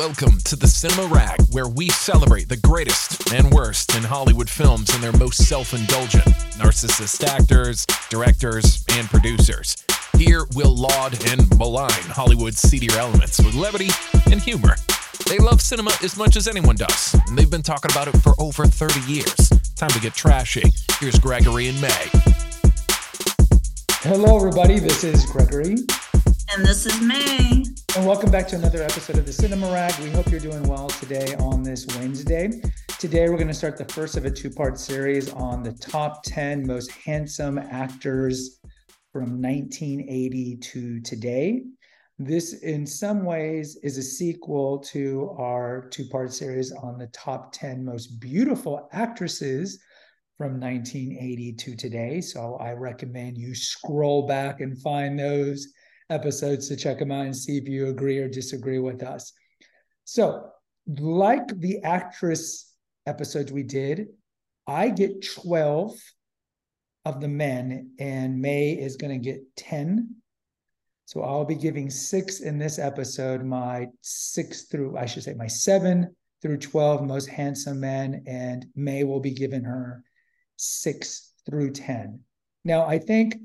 Welcome to the Cinema Rag, where we celebrate the greatest and worst in Hollywood films and their most self indulgent, narcissist actors, directors, and producers. Here we'll laud and malign Hollywood's seedier elements with levity and humor. They love cinema as much as anyone does, and they've been talking about it for over 30 years. Time to get trashy. Here's Gregory and May. Hello, everybody. This is Gregory. And this is May. And welcome back to another episode of the Cinema Rag. We hope you're doing well today on this Wednesday. Today, we're going to start the first of a two part series on the top 10 most handsome actors from 1980 to today. This, in some ways, is a sequel to our two part series on the top 10 most beautiful actresses from 1980 to today. So I recommend you scroll back and find those episodes to check them out and see if you agree or disagree with us. So, like the actress episodes we did, I get 12 of the men, and May is going to get 10. So I'll be giving six in this episode, my six through, I should say, my seven through 12 most handsome men, and May will be giving her six through 10. Now, I think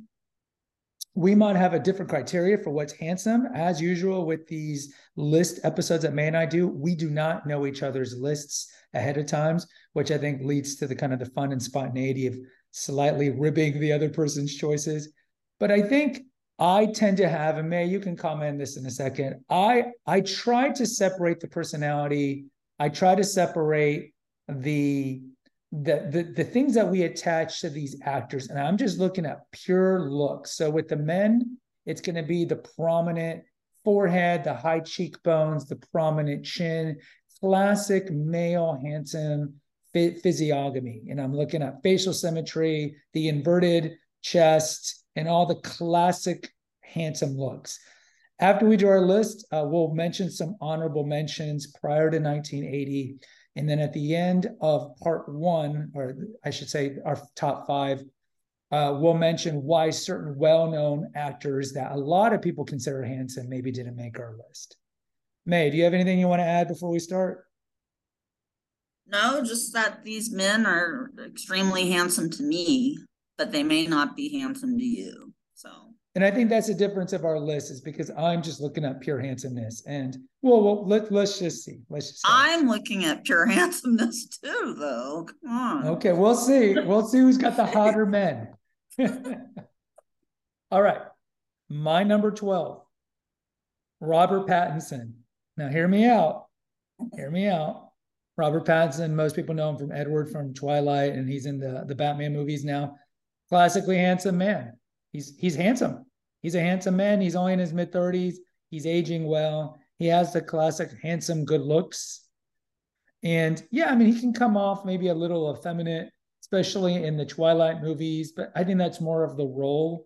we might have a different criteria for what's handsome. As usual with these list episodes that May and I do, we do not know each other's lists ahead of times, which I think leads to the kind of the fun and spontaneity of slightly ribbing the other person's choices. But I think I tend to have, and May, you can comment this in a second. I I try to separate the personality. I try to separate the the, the the things that we attach to these actors and i'm just looking at pure looks so with the men it's going to be the prominent forehead the high cheekbones the prominent chin classic male handsome physiognomy. And i'm looking at facial symmetry the inverted chest and all the classic handsome looks. After we do our list uh, we'll mention some honorable mentions prior to 1980 and then at the end of part one, or I should say our top five, uh, we'll mention why certain well known actors that a lot of people consider handsome maybe didn't make our list. May, do you have anything you want to add before we start? No, just that these men are extremely handsome to me, but they may not be handsome to you. And I think that's the difference of our list is because I'm just looking at pure handsomeness. And well, well let, let's just see. Let's just see. I'm looking at pure handsomeness too, though. Come on. Okay, we'll see. We'll see who's got the hotter men. All right. My number 12, Robert Pattinson. Now, hear me out. Hear me out. Robert Pattinson, most people know him from Edward from Twilight, and he's in the, the Batman movies now. Classically handsome man he's he's handsome. He's a handsome man. He's only in his mid 30s. He's aging well. He has the classic handsome good looks. And yeah, I mean, he can come off maybe a little effeminate, especially in the Twilight movies, but I think that's more of the role.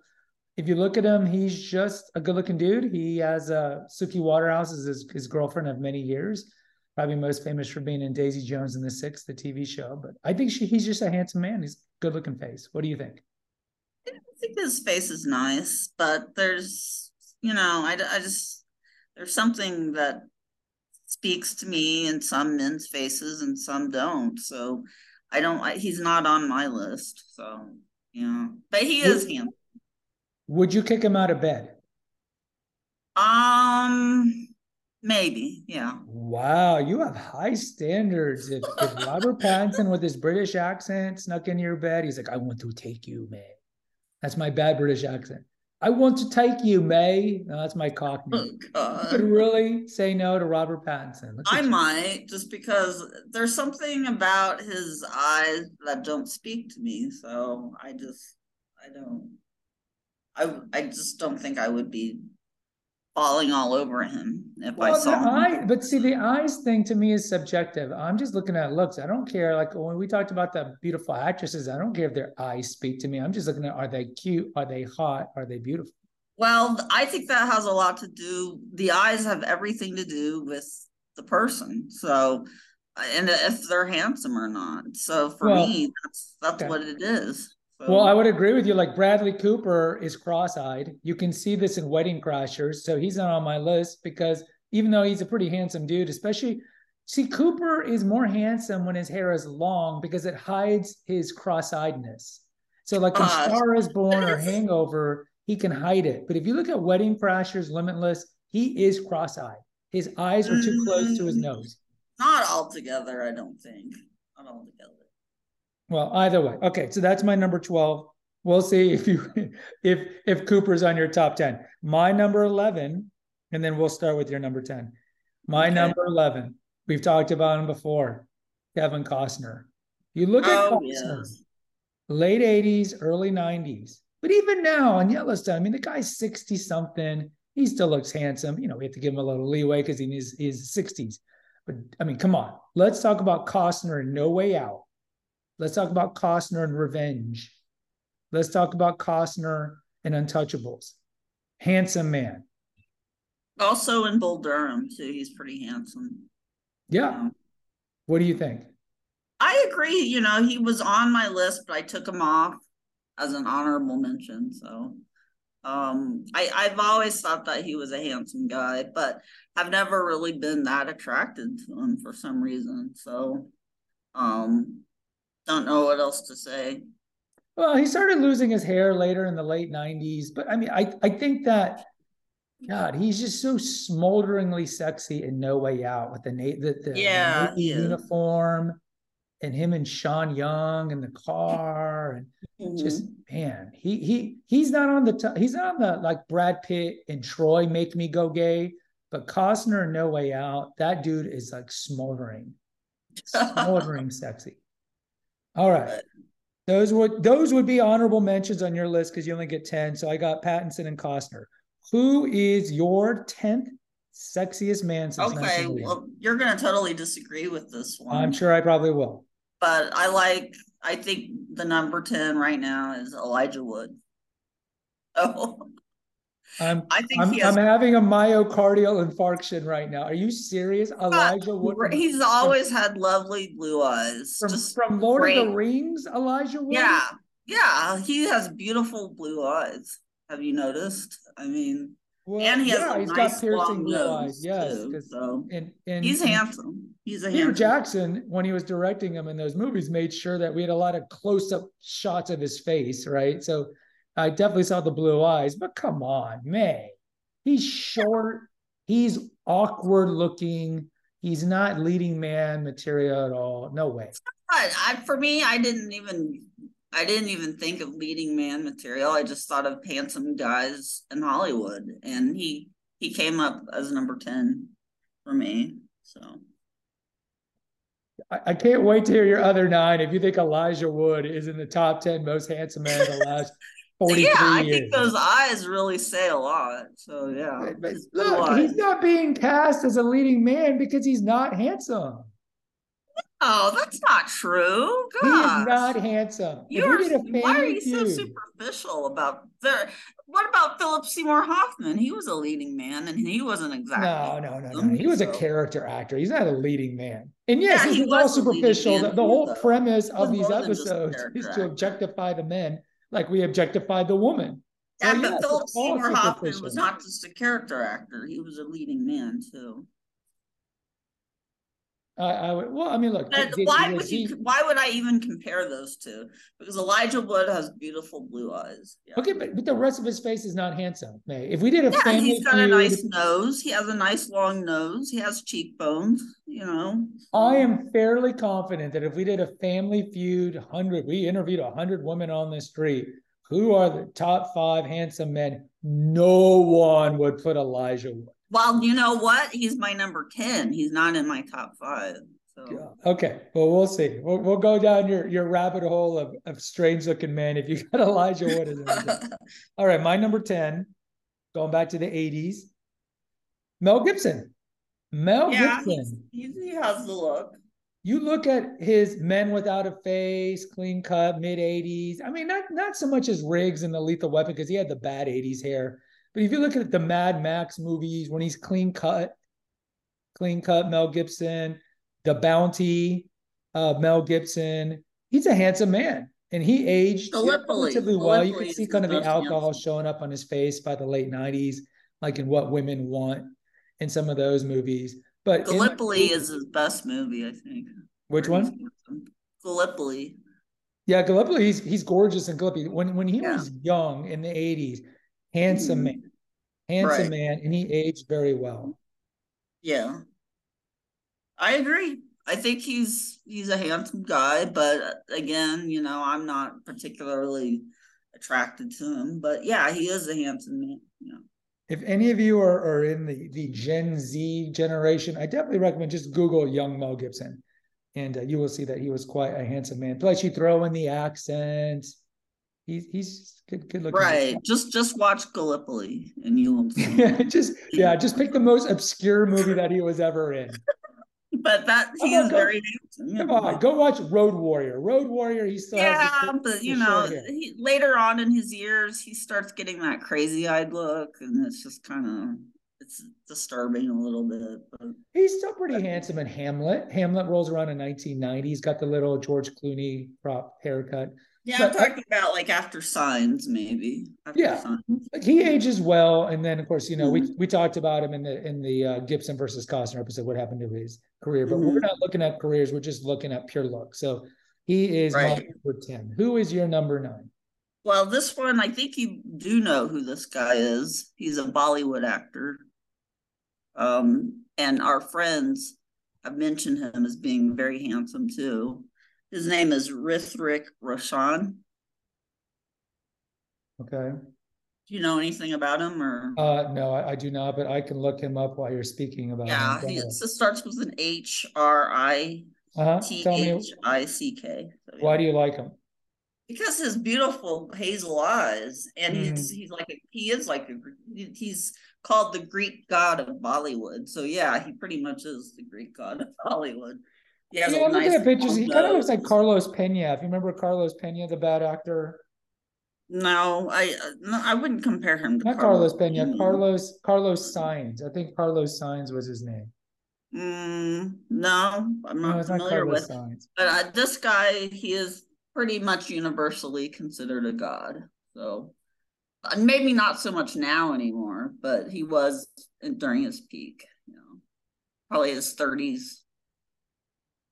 If you look at him, he's just a good looking dude. He has uh, Suki Waterhouse as his, his girlfriend of many years, probably most famous for being in Daisy Jones and the Six, the TV show. But I think she, he's just a handsome man. He's good looking face. What do you think? Think his face is nice, but there's, you know, I, I just, there's something that speaks to me in some men's faces and some don't. So I don't, I, he's not on my list. So, yeah, but he is would, handsome. Would you kick him out of bed? Um, maybe, yeah. Wow, you have high standards. If, if Robert Pattinson with his British accent snuck in your bed, he's like, I want to take you, man. That's my bad British accent. I want to take you, May. No, that's my Cockney. Oh, you could really say no to Robert Pattinson. I you. might, just because there's something about his eyes that don't speak to me. So I just, I don't, I, I just don't think I would be falling all over him if well, I saw him. Eye, but see, the eyes thing to me is subjective. I'm just looking at looks. I don't care. Like when we talked about the beautiful actresses, I don't care if their eyes speak to me. I'm just looking at are they cute? Are they hot? Are they beautiful? Well, I think that has a lot to do. The eyes have everything to do with the person. So, and if they're handsome or not. So for well, me, that's that's okay. what it is. Well, I would agree with you. Like Bradley Cooper is cross-eyed. You can see this in Wedding Crashers, so he's not on my list because even though he's a pretty handsome dude, especially. See, Cooper is more handsome when his hair is long because it hides his cross-eyedness. So, like in uh, Star is Born or Hangover, he can hide it. But if you look at Wedding Crashers, Limitless, he is cross-eyed. His eyes are too close to his mm. nose. Not altogether, I don't think. Not altogether. Well, either way. Okay, so that's my number 12. We'll see if you if if Cooper's on your top 10. My number 11, and then we'll start with your number 10. My okay. number 11. We've talked about him before. Kevin Costner. You look at oh, Costner, yes. late 80s, early 90s. But even now on Yellowstone, I mean, the guy's 60 something. He still looks handsome. You know, we have to give him a little leeway because he's in his 60s. But I mean, come on. Let's talk about Costner and No Way Out. Let's talk about Costner and Revenge. Let's talk about Costner and Untouchables. Handsome man. Also in Bull Durham, too. He's pretty handsome. Yeah. You know? What do you think? I agree. You know, he was on my list, but I took him off as an honorable mention. So um I, I've always thought that he was a handsome guy, but I've never really been that attracted to him for some reason. So um don't know what else to say. Well, he started losing his hair later in the late 90s, but I mean, I, I think that God, he's just so smolderingly sexy in No Way Out with the the, the yeah, Navy uniform and him and Sean Young in the car and mm-hmm. just man, he he he's not on the t- he's not on the like Brad Pitt and Troy make me go gay, but Costner and No Way Out, that dude is like smoldering, smoldering sexy. All right. Those would those would be honorable mentions on your list because you only get 10. So I got Pattinson and Costner. Who is your 10th sexiest man since Okay, well, you're gonna totally disagree with this one. I'm sure I probably will. But I like I think the number 10 right now is Elijah Wood. Oh I'm, I think I'm, has, I'm, having a myocardial infarction right now. Are you serious? Elijah Wood. He's always had lovely blue eyes. From, from Lord great. of the Rings, Elijah Wood? Yeah. Yeah. He has beautiful blue eyes. Have you noticed? I mean, well, and he has yeah, a he's nice got piercing blue eyes. Yes, too, so and, and he's handsome. He's a Peter handsome. Jackson, when he was directing him in those movies, made sure that we had a lot of close-up shots of his face, right? So I definitely saw the blue eyes, but come on, May. He's short. He's awkward looking. He's not leading man material at all. No way. I, for me, I didn't even I didn't even think of leading man material. I just thought of handsome guys in Hollywood, and he he came up as number ten for me. So I, I can't wait to hear your other nine. If you think Elijah Wood is in the top ten most handsome man the last 43 yeah, I years. think those eyes really say a lot. So yeah. But look, he's not being cast as a leading man because he's not handsome. Oh, that's not true. Gosh. He is not handsome. You're, why are you so superficial about there? What about Philip Seymour Hoffman? He was a leading man, and he wasn't exactly. No, no, no, no. He was so. a character actor. He's not a leading man. And yes, yeah, he was all superficial. The, the whole premise of these episodes is to objectify the men like we objectified the woman. Yeah, but yes, Philip Seymour Hoffman was not just a character actor; he was a leading man too. I, I would, well, I mean, look. Did, why would he, you? Why would I even compare those two? Because Elijah Wood has beautiful blue eyes. Yeah. Okay, but, but the rest of his face is not handsome. May if we did a yeah, he's got feud, a nice nose. He has a nice long nose. He has cheekbones. You know. I am fairly confident that if we did a family feud hundred, we interviewed hundred women on the street. Who are the top five handsome men? No one would put Elijah Wood. Well, you know what? He's my number 10. He's not in my top five. So. Yeah. Okay. Well, we'll see. We'll, we'll go down your, your rabbit hole of, of strange looking men. If you got Elijah Wood is All right. My number 10, going back to the 80s, Mel Gibson. Mel yeah, Gibson. He's, he has the look. You look at his Men Without a Face, clean cut, mid 80s. I mean, not, not so much as Riggs and the Lethal Weapon because he had the bad 80s hair but if you look at the Mad Max movies, when he's clean cut, clean cut Mel Gibson, The Bounty, uh, Mel Gibson, he's a handsome man. And he aged relatively well. You can see kind of the alcohol handsome. showing up on his face by the late 90s, like in What Women Want. in some of those movies. But Gallipoli is his best movie, I think. Which one? Gallipoli. Yeah, Gallipoli. He's he's gorgeous in Gallipoli. When when he yeah. was young in the eighties, handsome man, handsome right. man, and he aged very well. Yeah, I agree. I think he's he's a handsome guy, but uh, again, you know, I'm not particularly attracted to him. But yeah, he is a handsome man. Yeah. If any of you are, are in the, the Gen Z generation, I definitely recommend just Google young Mel Gibson, and uh, you will see that he was quite a handsome man. Plus, you throw in the accent. He's he's good, good looking. Right. Just just watch Gallipoli, and you will. yeah, just yeah, just pick the most obscure movie that he was ever in but that he is very Come on, go watch Road Warrior. Road Warrior, he still yeah, but you know, he, later on in his years, he starts getting that crazy-eyed look, and it's just kind of it's disturbing a little bit. But he's still pretty handsome in Hamlet. Hamlet rolls around in 1990. He's got the little George Clooney prop haircut. Yeah, but I'm talking about like after signs, maybe. After yeah, signs. he ages well, and then of course, you know, mm-hmm. we we talked about him in the in the uh, Gibson versus Costner episode. What happened to his career? But mm-hmm. we're not looking at careers. We're just looking at pure look. So he is right. number ten. Who is your number nine? Well, this one, I think you do know who this guy is. He's a Bollywood actor. Um, and our friends have mentioned him as being very handsome too. His name is Hrithik Roshan. Okay. Do you know anything about him or? Uh, no, I, I, do not, but I can look him up while you're speaking about yeah, him. Yeah, it starts with an H R I T H I C K. Why do you like him? Because his beautiful hazel eyes, and mm. he's he's like a, he is like a, he's called the Greek god of Bollywood. So yeah, he pretty much is the Greek god of Bollywood. Yeah, look nice at pictures. He kind of looks like Carlos Pena. If you remember Carlos Pena, the bad actor. No, I no, I wouldn't compare him to not Carlos, Carlos Pena. Pena. Carlos Carlos Sainz. I think Carlos Sainz was his name. Mm, no, I'm not no, familiar not with. Sainz. But uh, this guy, he is pretty much universally considered a god. So uh, maybe not so much now anymore, but he was during his peak. You know, probably his 30s,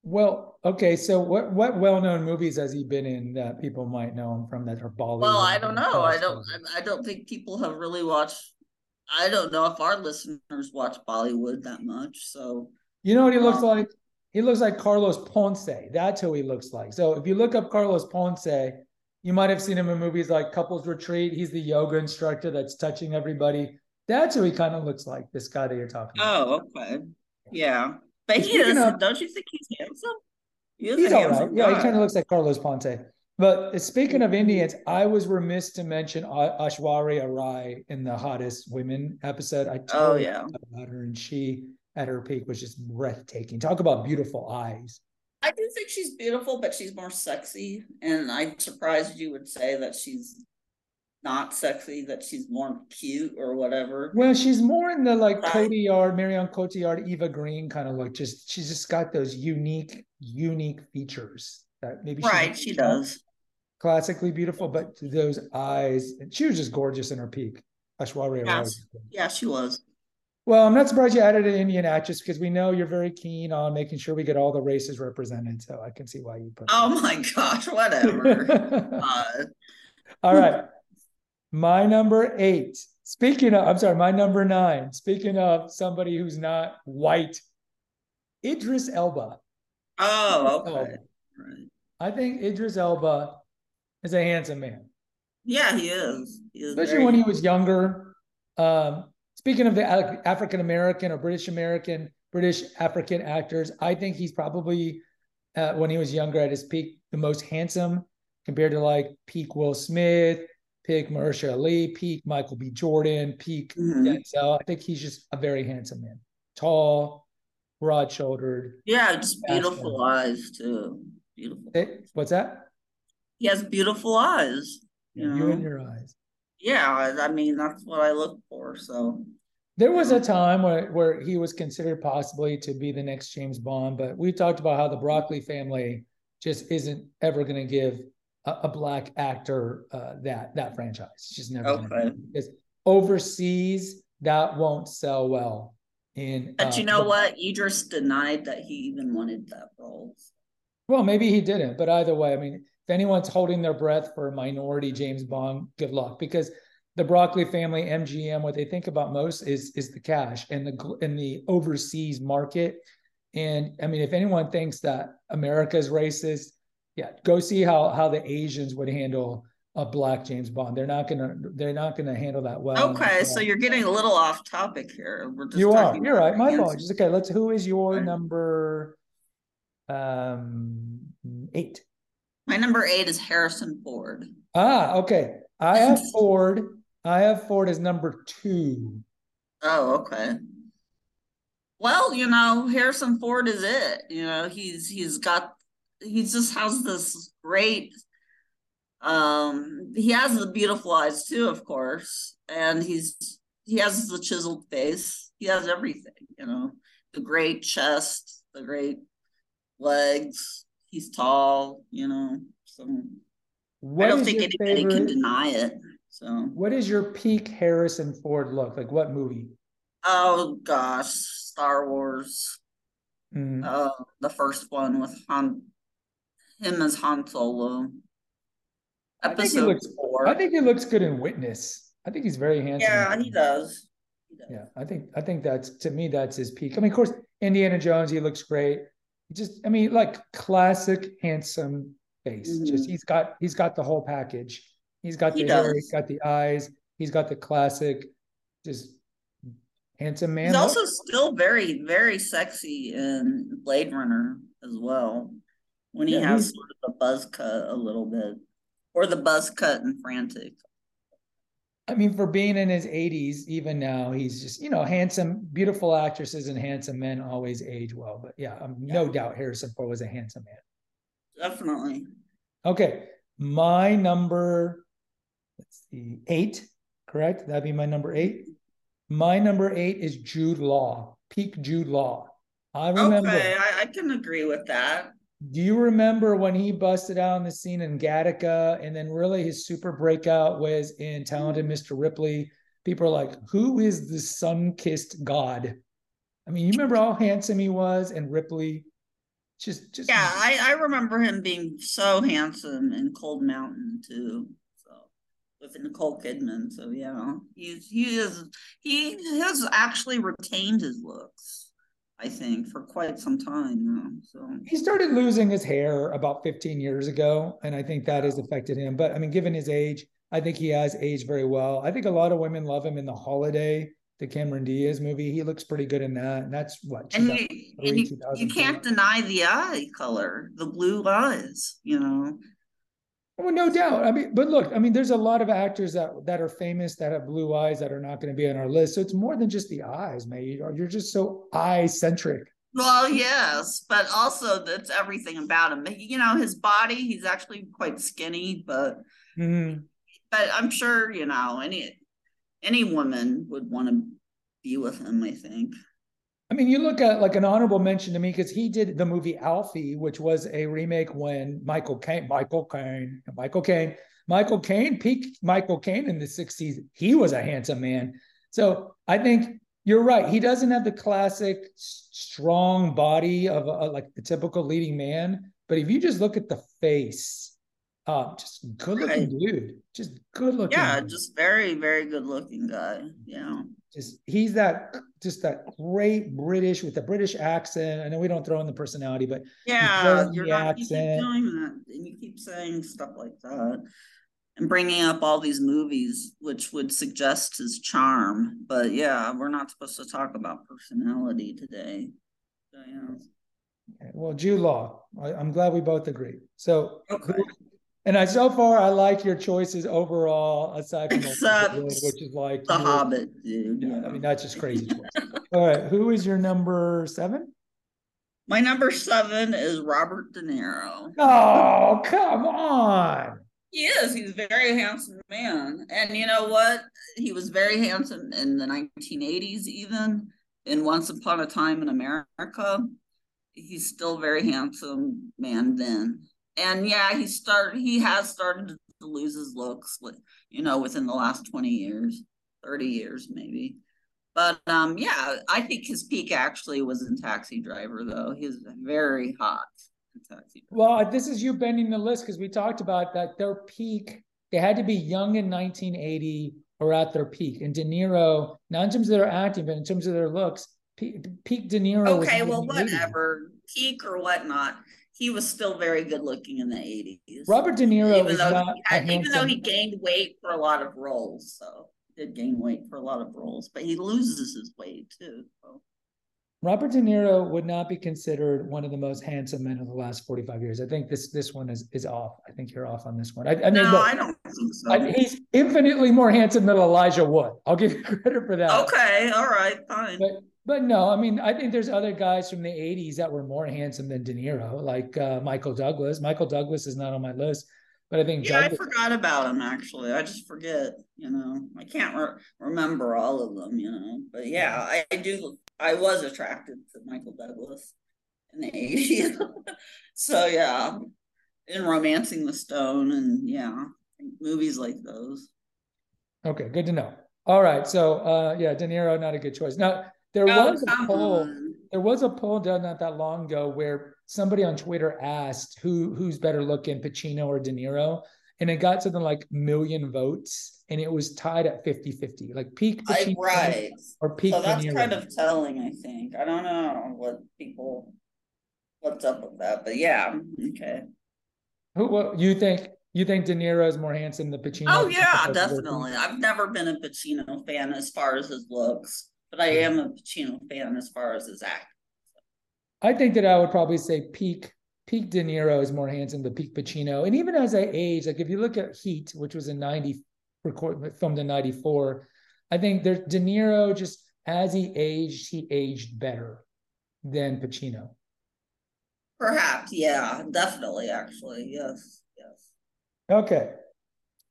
well, okay. So what what well known movies has he been in that people might know him from that are Bollywood? Well, I don't know. I don't. I don't think people have really watched. I don't know if our listeners watch Bollywood that much. So you know what he looks um, like? He looks like Carlos Ponce. That's who he looks like. So if you look up Carlos Ponce, you might have seen him in movies like Couples Retreat. He's the yoga instructor that's touching everybody. That's who he kind of looks like. This guy that you're talking about. Oh, okay. Yeah. But he is, of, don't you think he's handsome? He he's all right. Yeah, he kind of looks like Carlos Ponte. But speaking of Indians, I was remiss to mention Aishwarya Rai in the hottest women episode. I oh yeah about her, and she at her peak was just breathtaking. Talk about beautiful eyes. I do think she's beautiful, but she's more sexy. And I'm surprised you would say that she's not sexy, that she's more cute or whatever. Well, she's more in the like Cotillard, Marion Cotillard, Eva Green kind of look. Just she's just got those unique, unique features that maybe right. She, she does. Classically beautiful, but those eyes, she was just gorgeous in her peak. Aishwarya yes. Yeah, she was. Well, I'm not surprised you added an Indian actress because we know you're very keen on making sure we get all the races represented. So I can see why you put. Oh my gosh! Whatever. uh, all right. My number eight. Speaking of, I'm sorry, my number nine. Speaking of somebody who's not white, Idris Elba. Oh, okay. Right. I think Idris Elba is a handsome man. Yeah, he is. He is Especially when he was younger. Um, speaking of the African American or British American, British African actors, I think he's probably uh, when he was younger at his peak, the most handsome compared to like peak Will Smith, peak Mahershala Ali, peak Michael B. Jordan, peak mm-hmm. Denzel. I think he's just a very handsome man, tall, broad shouldered. Yeah, just beautiful eyes too. Beautiful. Hey, what's that? He has beautiful eyes. You, you and your eyes. Yeah, I, I mean that's what I look for. So there was a time where, where he was considered possibly to be the next James Bond, but we talked about how the Broccoli family just isn't ever going to give a, a black actor uh, that that franchise. It's just never okay. because overseas that won't sell well in But uh, you know what? Idris denied that he even wanted that role. Well, maybe he didn't, but either way, I mean, if anyone's holding their breath for a minority James Bond, good luck because the Broccoli family, MGM, what they think about most is is the cash and the and the overseas market. And I mean, if anyone thinks that America is racist, yeah, go see how how the Asians would handle a black James Bond. They're not gonna they're not gonna handle that well. Okay, so you're getting a little off topic here. We're just you are. You're right. My apologies. Okay, let's. Who is your Right. number? Um, eight. My number eight is Harrison Ford. Ah, okay. I have Ford. I have Ford as number two. Oh, okay. Well, you know, Harrison Ford is it. You know, he's he's got he just has this great um he has the beautiful eyes too, of course. And he's he has the chiseled face. He has everything, you know, the great chest, the great legs. He's tall, you know. So I don't think anybody can deny it. So What is your peak Harrison Ford look? Like what movie? oh gosh, Star Wars. Mm. uh the first one with Han him as Han Solo. I think he looks- four. I think he looks good in Witness. I think he's very handsome. yeah, he does. He does. Yeah, I think I think that's to me that's his peak. I mean, of course, Indiana Jones, he looks great. He just, I mean, like classic handsome face. Just Mhm. he's got he's got the whole package. He's got He the hair, he's got the eyes, he's got the classic, just handsome man. He's look. also still very, very sexy in Blade Runner as well. When he Yeah, has sort of the buzz cut a little bit. Or the buzz cut and Frantic. I mean, for being in his 80s, even now, he's just, you know, handsome, beautiful actresses and handsome men always age well. But yeah, um, no doubt Harrison Ford was a handsome man. Definitely. Okay, my number, let's see, eight, correct? That'd be my number eight. My number eight is Jude Law, peak Jude Law. I remember. Okay, I, I can agree with that. Do you remember when he busted out on the scene in Gattaca, and then really his super breakout was in Talented Mr. Ripley? People are like, "Who is the sun-kissed god?" I mean, you remember how handsome he was, and Ripley, just, just Yeah, I, I remember him being so handsome in Cold Mountain too. So with Nicole Kidman. So yeah, he's he is he has actually retained his looks, I think, for quite some time now. So he started losing his hair about 15 years ago, and I think that has affected him. But I mean, given his age, I think he has aged very well. I think a lot of women love him in the Holiday, the Cameron Diaz movie. He looks pretty good in that, and that's what. and you, and you, you can't deny the eye color, the blue eyes, you know. Well, no doubt. I mean, but look, I mean, there's a lot of actors that that are famous that have blue eyes that are not going to be on our list. So it's more than just the eyes, man. You're, just so eye centric. Well, yes, but also that's everything about him. You know, his body, he's actually quite skinny, but Mhm. but I'm sure you know any any woman would want to be with him. I think. Mean, you look at like an honorable mention to me because he did the movie Alfie, which was a remake when Michael Caine, Michael Caine, Michael Caine, Michael Caine, peak Michael Caine in the 60s. He was a handsome man. So I think you're right. He doesn't have the classic strong body of a, like the typical leading man. But if you just look at the face, uh, just good looking Right. dude, just good looking. Yeah, dude. just very very good looking guy. Yeah. just he's that just that great British with the British accent. I know we don't throw in the personality, but Yeah, you're the not. You keep doing that, and you keep saying stuff like that, and bringing up all these movies, which would suggest his charm. But yeah, we're not supposed to talk about personality today. So, yeah. well, Jude Law. I, I'm glad we both agree. So, Okay. And I so far I like your choices overall, aside from Except which is like The Hobbit, dude. Yeah, I mean that's just crazy. All right, who is your number seven? My number seven is Robert De Niro. Oh, come on. He is. He's a very handsome man. And you know what? He was very handsome in the 1980s, even in Once Upon a Time in America. He's still a very handsome man then. And yeah, he started he has started to lose his looks with you know within the last 20 years, 30 years maybe. But um, yeah, I think his peak actually was in Taxi Driver, though. He's very hot in Taxi. Driver. Well, this is you bending the list because we talked about that. Their peak, they had to be young in 1980 or at their peak. And De Niro, not in terms of their acting, but in terms of their looks, peak, peak De Niro. Okay, well, whatever, peak or whatnot. He was still very good looking in the 80s. Robert De Niro even, though he, even though he gained weight for a lot of roles. So did gain weight for a lot of roles, but he loses his weight too. So. Robert De Niro would not be considered one of the most handsome men of the last 45 years. I think this this one is is off. I think you're off on this one. I, I mean, no, look, I don't think so. I, he's infinitely more handsome than Elijah Wood. I'll give you credit for that. Okay, all right, fine. But but no, I mean, I think there's other guys from the 80s that were more handsome than De Niro, like uh, Michael Douglas. Michael Douglas is not on my list. But I think yeah, Douglas- I forgot about him actually. I just forget, you know. I can't re- remember all of them, you know. But yeah, I, I do. I was attracted to Michael Douglas in the eighties. so yeah, in Romancing the Stone, and yeah, movies like those. Okay, good to know. All right, so uh, yeah, De Niro not a good choice. Now there oh, was a poll. On. There was a poll done not that long ago where somebody on Twitter asked who who's better looking, Pacino or De Niro, and it got something like million votes, and it was tied at 50-50, like peak Pacino I, right. or peak. So that's kind of telling, I think. I don't know what people what's up with that, but yeah, okay. Who what you think? You think De Niro is more handsome than Pacino? Oh yeah, definitely. I've never been a Pacino fan as far as his looks, but I am a Pacino fan as far as his acting. I think that I would probably say peak peak De Niro is more handsome than peak Pacino. And even as I age, like if you look at Heat, which was a 90 record filmed in 94, I think there De Niro just as he aged, he aged better than Pacino. Perhaps, yeah, definitely, actually. Yes, yes. Okay.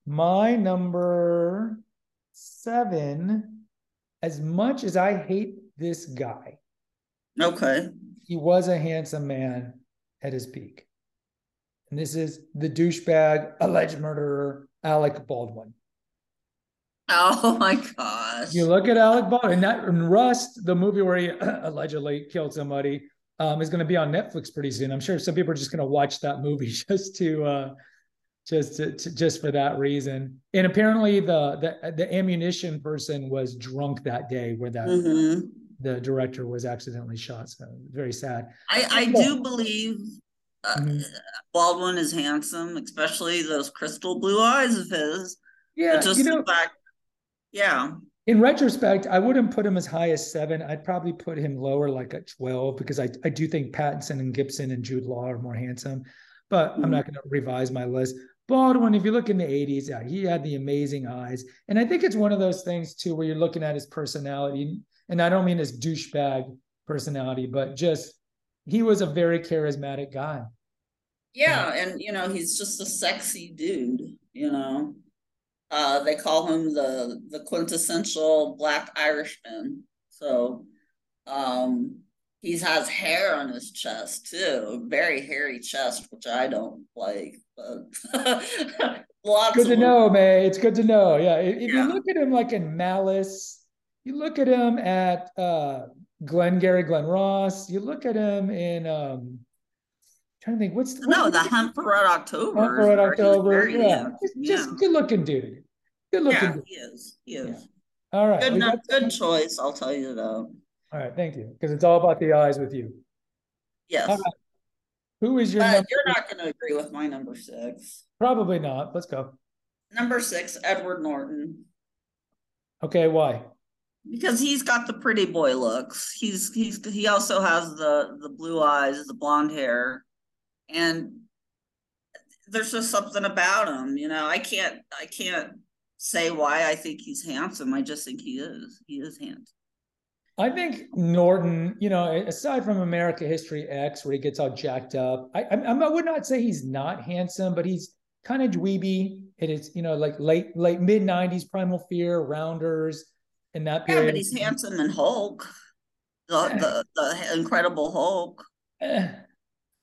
My number seven, as much as I hate this guy. Okay he was a handsome man at his peak. And this is the douchebag, alleged murderer, Alec Baldwin. Oh my gosh. You look at Alec Baldwin, and, that, and Rust, the movie where he allegedly killed somebody, um, is going to be on Netflix pretty soon. I'm sure some people are just going to watch that movie just to, uh, just to, to, just for that reason. And apparently, the the the ammunition person was drunk that day where that mm-hmm the director was accidentally shot. So very sad. I, I do believe uh, mm-hmm. Baldwin is handsome, especially those crystal blue eyes of his. Yeah, just you know, fact, yeah. In retrospect, I wouldn't put him as high as seven. I'd probably put him lower, like at twelve, because I I do think Pattinson and Gibson and Jude Law are more handsome. But mm-hmm. I'm not going to revise my list. Baldwin, if you look in the 80s, yeah, he had the amazing eyes. And I think it's one of those things too where you're looking at his personality and I don't mean his douchebag personality, but just he was a very charismatic guy. Yeah, and you know, he's just a sexy dude, you know. Uh, they call him the the quintessential black Irishman. So um he has hair on his chest too, very hairy chest, which I don't like. Lots good to know, man. It's good to know. Yeah, if, if yeah. you look at him like in Malice, you look at him at uh, Glengarry Glen Ross. You look at him in um, trying to think what's the, no the Hunt for Red October. Hunt for Red October. Yeah, just, yeah. just good looking dude. Good looking. Yeah, dude. he is. He is. Yeah. All right. Good, got, good choice. I'll tell you though. All right, thank you. Because it's all about the eyes with you. Yes. Right. Who is your? Uh, but you're not going to agree with my number six. Probably not. Let's go. Number six, Edward Norton. Okay, why? because he's got the pretty boy looks. He's he's he also has the the blue eyes, the blonde hair, and there's just something about him. You know, I can't I can't say why I think he's handsome. I just think he is. He is handsome. I think Norton, you know, aside from America History X, where he gets all jacked up, I, I, I would not say he's not handsome, but he's kind of dweeby. It is, you know, like late late mid '90s, Primal Fear, Rounders in that period. Yeah, but he's handsome and Hulk, the the, the Incredible Hulk. Eh,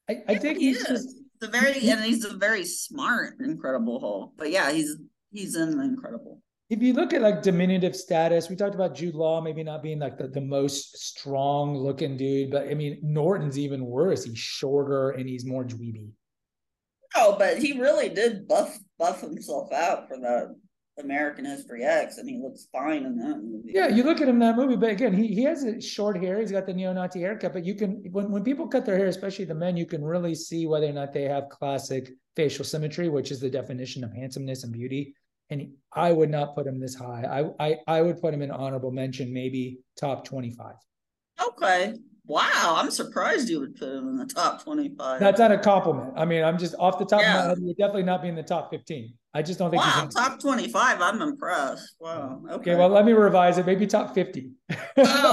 I, I think he he's just the very and he's a very smart Incredible Hulk. But yeah, he's he's in the Incredible. If you look at like diminutive status, we talked about Jude Law maybe not being like the, the most strong looking dude, but I mean Norton's even worse. He's shorter and he's more dweeby. Oh, but he really did buff buff himself out for the American History X, and he looks fine in that movie. Yeah, you look at him in that movie, but again, he, he has a short hair. He's got the neo-Nazi haircut, but you can when when people cut their hair, especially the men, you can really see whether or not they have classic facial symmetry, which is the definition of handsomeness and beauty. And I would not put him this high. I I I would put him in honorable mention, maybe top twenty-five. Okay. Wow, I'm surprised you would put him in the top 25. That's not a compliment. I mean, I'm just off the top Yeah. of my head. He would definitely not be in the top 15. I just don't think. he's wow, top 25. I'm impressed. Wow. Okay. Okay, well, let me revise it. Maybe top 50. oh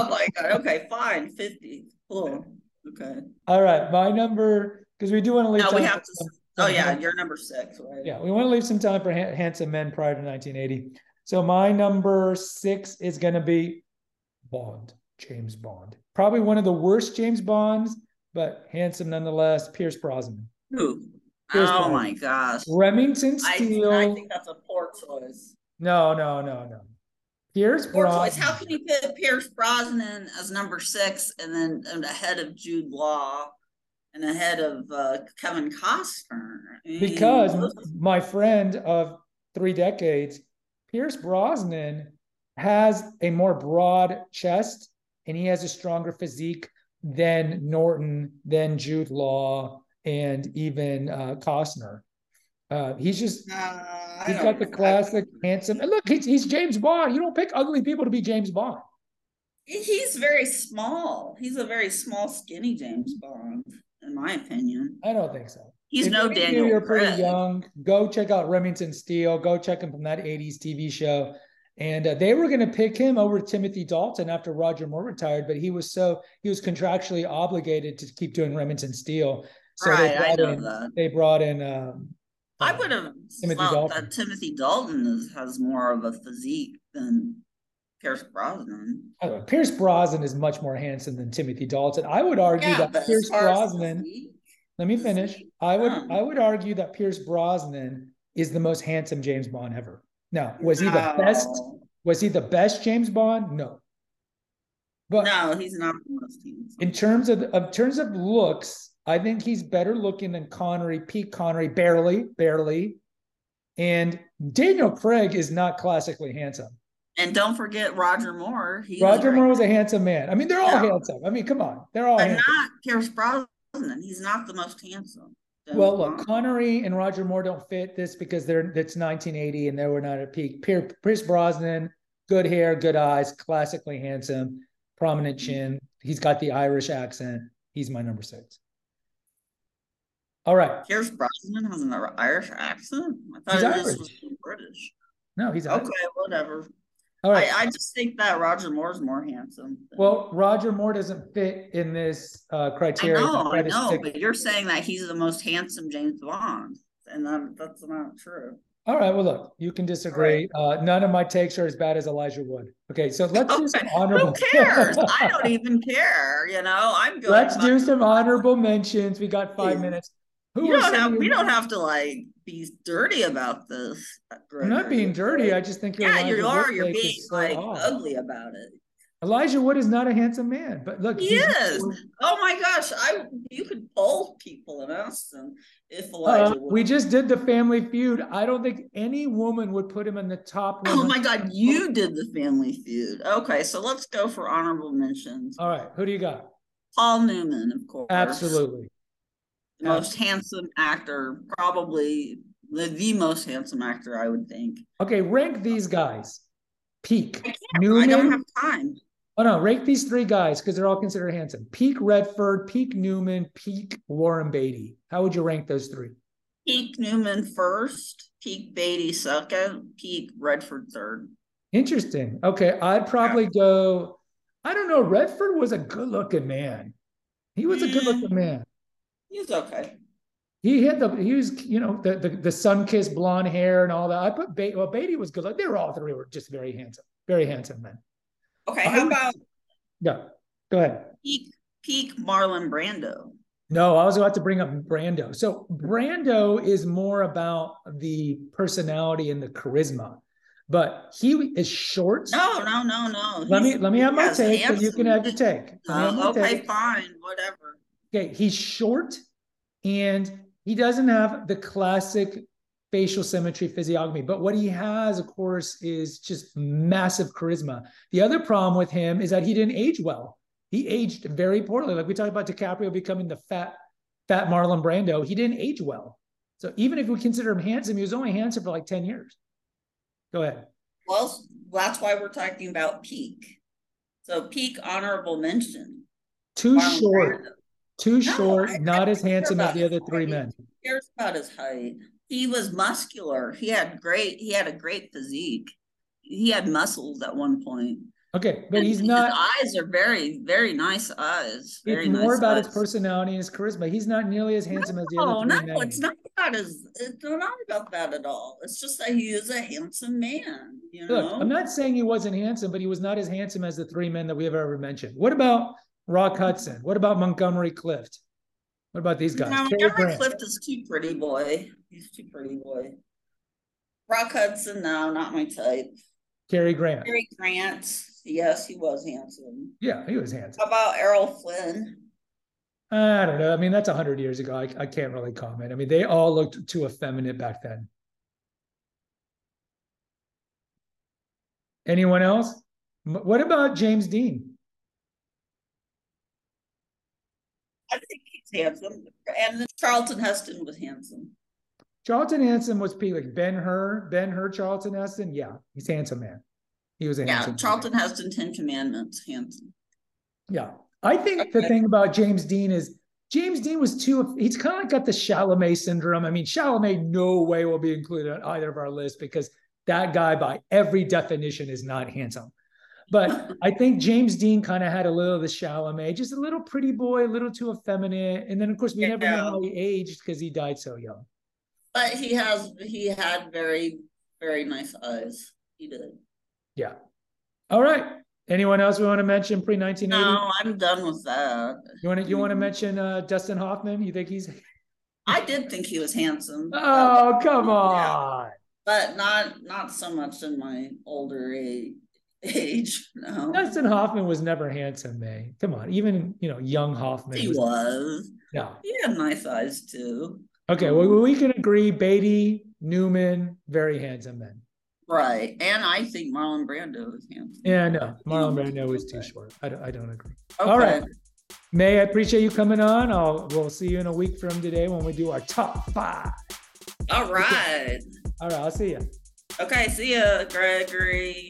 my god. Okay, fine. 50. Cool. Okay. All right, my number because we do want to leave. Now we have to. Oh yeah, you're number six, right? yeah, we want to leave some time for ha- handsome men prior to 1980. So my number six is going to be Bond, James Bond. Probably one of the worst James Bonds, but handsome nonetheless. Pierce Brosnan, Who? Oh mine. my gosh. Remington I, Steele. I think that's a poor choice. no, no, no, no. Pierce Poor choice. Brosnan. How can you put Pierce Brosnan as number six and then ahead of Jude Law and ahead of uh, Kevin Costner? Because my friend of three decades, Pierce Brosnan has a more broad chest and he has a stronger physique than Norton, than Jude Law, and even uh, Costner. Uh, he's just Uh, he's got the classic handsome. And look, he's, he's James Bond. You don't pick ugly people to be James Bond. He's very small. He's a very small, skinny James Bond, in my opinion. I don't think so. He's If no you Daniel You're pretty young. Go check out Remington Steele. Go check him from that '80s TV show. And uh, they were going to pick him over Timothy Dalton after Roger Moore retired, but he was so he was contractually obligated to keep doing Remington Steele. So right, they I brought know in that. they brought in. Um, I would have Timothy thought Dalton. that Timothy Dalton is, has more of a physique than Pierce Brosnan. Know, Pierce Brosnan is much more handsome than Timothy Dalton. I would argue that Pierce Brosnan. Let me finish. I would Um. I would argue that Pierce Brosnan is the most handsome James Bond ever. Now, was he the best? Was he the best James Bond? No. But No, he's not the most handsome. in terms of of terms of looks, I think he's better looking than Connery, Pete Connery, barely, barely. And Daniel Craig is not classically handsome. And don't forget Roger Moore. He Roger Moore was a handsome man. I mean, they're all Yeah. handsome. I mean, come on, they're all but handsome. not Pierce Brosnan. He's not the most handsome. Well, look, Connery and Roger Moore don't fit this because they're it's 1980 and they were not at peak. Pier- Pierce Brosnan, good hair, good eyes, classically handsome, prominent mm-hmm. chin. He's got the Irish accent. He's my number six. All right. Pierce Brosnan has an Irish accent. I thought He's this Irish. was British. No, he's okay. Irish. Okay, whatever. All right. I, I just think that Roger Moore's more handsome. than- well, Roger Moore doesn't fit in this uh, I criteria. know, Try I know, stick- but you're saying that he's the most handsome James Bond, and that, that's not true. All right. Well, look, you can disagree. Uh, none of my takes are as bad as Elijah Wood. Okay, so let's do some honorable. Who cares? I don't even care. You know, I'm good. Let's do some honorable mentions. We got five minutes. Who don't have. We don't have to like be dirty about this. I'm not being dirty. I just think Yeah, you are. Wood You're being like odd. ugly about it. Elijah Wood is not a handsome man, but look, He is. Oh my gosh! I you could poll people and ask them if Uh, Elijah. Wood- we just did the Family Feud. I don't think any woman would put him in the top. Oh my God! You did the Family Feud. Okay, so let's go for honorable mentions. All right, who do you got? Paul Newman, of course. Absolutely. The most handsome actor, probably the, the most handsome actor, I would think. Okay, rank these guys. Peak can't. I don't have time. Oh no, rank these three guys because they're all considered handsome. Peak Redford, Peak Newman, Peak Warren Beatty. How would you rank those three? Peak Newman first, Peak Beatty second, Peak Redford third. Interesting. Okay, I'd probably go. I don't know. Redford was a good-looking man. He was a Mm. good-looking man. He's okay. He had the he was you know the the, the sun-kissed blonde hair and all that. I put Beatty. Well, Beatty was good. Like They were all three were just very handsome, very handsome men. Okay, how would- about Yeah, go ahead. Peak Peak Marlon Brando? No, I was about to bring up Brando. So Brando is more about the personality and the charisma. but he is short. No, no, no, no. Let me let me have my take, and you can have your take. Uh, okay, take. fine, whatever. Okay, he's short and he doesn't have the classic facial symmetry physiognomy. But what he has, of course, is just massive charisma. The other problem with him is that he didn't age well. He aged very poorly. Like we talked about DiCaprio becoming the fat, fat Marlon Brando. He didn't age well. So even if we consider him handsome, he was only handsome for like 10 years. Go ahead. Well, that's why we're talking about peak. So peak honorable mention. Too Marlon short, Brando. Too No, short, I- I not as handsome as the other three men. Cares about his height? He was muscular. He had great. He had a great physique. He had muscles at one point. Okay, but And he's his not. eyes are very, very nice eyes. Very It's more nice about eyes. his personality and his charisma. He's not nearly as handsome as the No, other three no, men. it's not about his. It's not about that at all. It's just that he is a handsome man. You know. I'm not saying he wasn't handsome, but he was not as handsome as the three men that we have ever mentioned. What about Rock Hudson? What about Montgomery Clift? What about these guys? No, Montgomery Clift is too pretty boy. He's too pretty boy. Rock Hudson, no, not my type. Cary Grant. Cary Grant, yes, he was handsome. Yeah, he was handsome. How about Errol Flynn? I don't know. I mean, that's a hundred years ago. I, I can't really comment. I mean, they all looked too effeminate back then. Anyone else? What about James Dean? I think he's handsome. And then Charlton Heston was handsome. Charlton Heston was peak, like Ben Hur, Ben Hur, Charlton Heston. Yeah, he's handsome man. He was a Yeah, handsome. man. Charlton Heston, Ten Commandments, handsome. Yeah. I think the thing about James Dean is James Dean was too, he's kind of got the Chalamet syndrome. I mean, Chalamet no way will be included on either of our lists because that guy, by every definition, is not handsome. But I think James Dean kind of had a little of the Chalamet, just a little pretty boy, a little too effeminate. And then, of course, we never know how he aged because he died so young. But he has he had very, very nice eyes. He did. Yeah. All right. Anyone else we want to mention pre 1980? No, I'm done with that. You want to you want to Mhm. mention uh, Dustin Hoffman? You think he's? I did think he was handsome. Oh, come on! Yeah. on. but not not so much in my older age. Age, no. Dustin Hoffman was never handsome, May. Come on, even you know, young Hoffman. He was- was. No. He had nice eyes too. Okay, well, we can agree. Beatty, Newman, very handsome men. Right. And I think Marlon Brando is handsome. Yeah, no, Marlon. Brando was too short. I don't, I don't agree. Okay. All right. May, I appreciate you coming on. I'll we'll see you in a week from today when we do our top five. All right. All right, I'll see you. Okay. See ya, Gregory.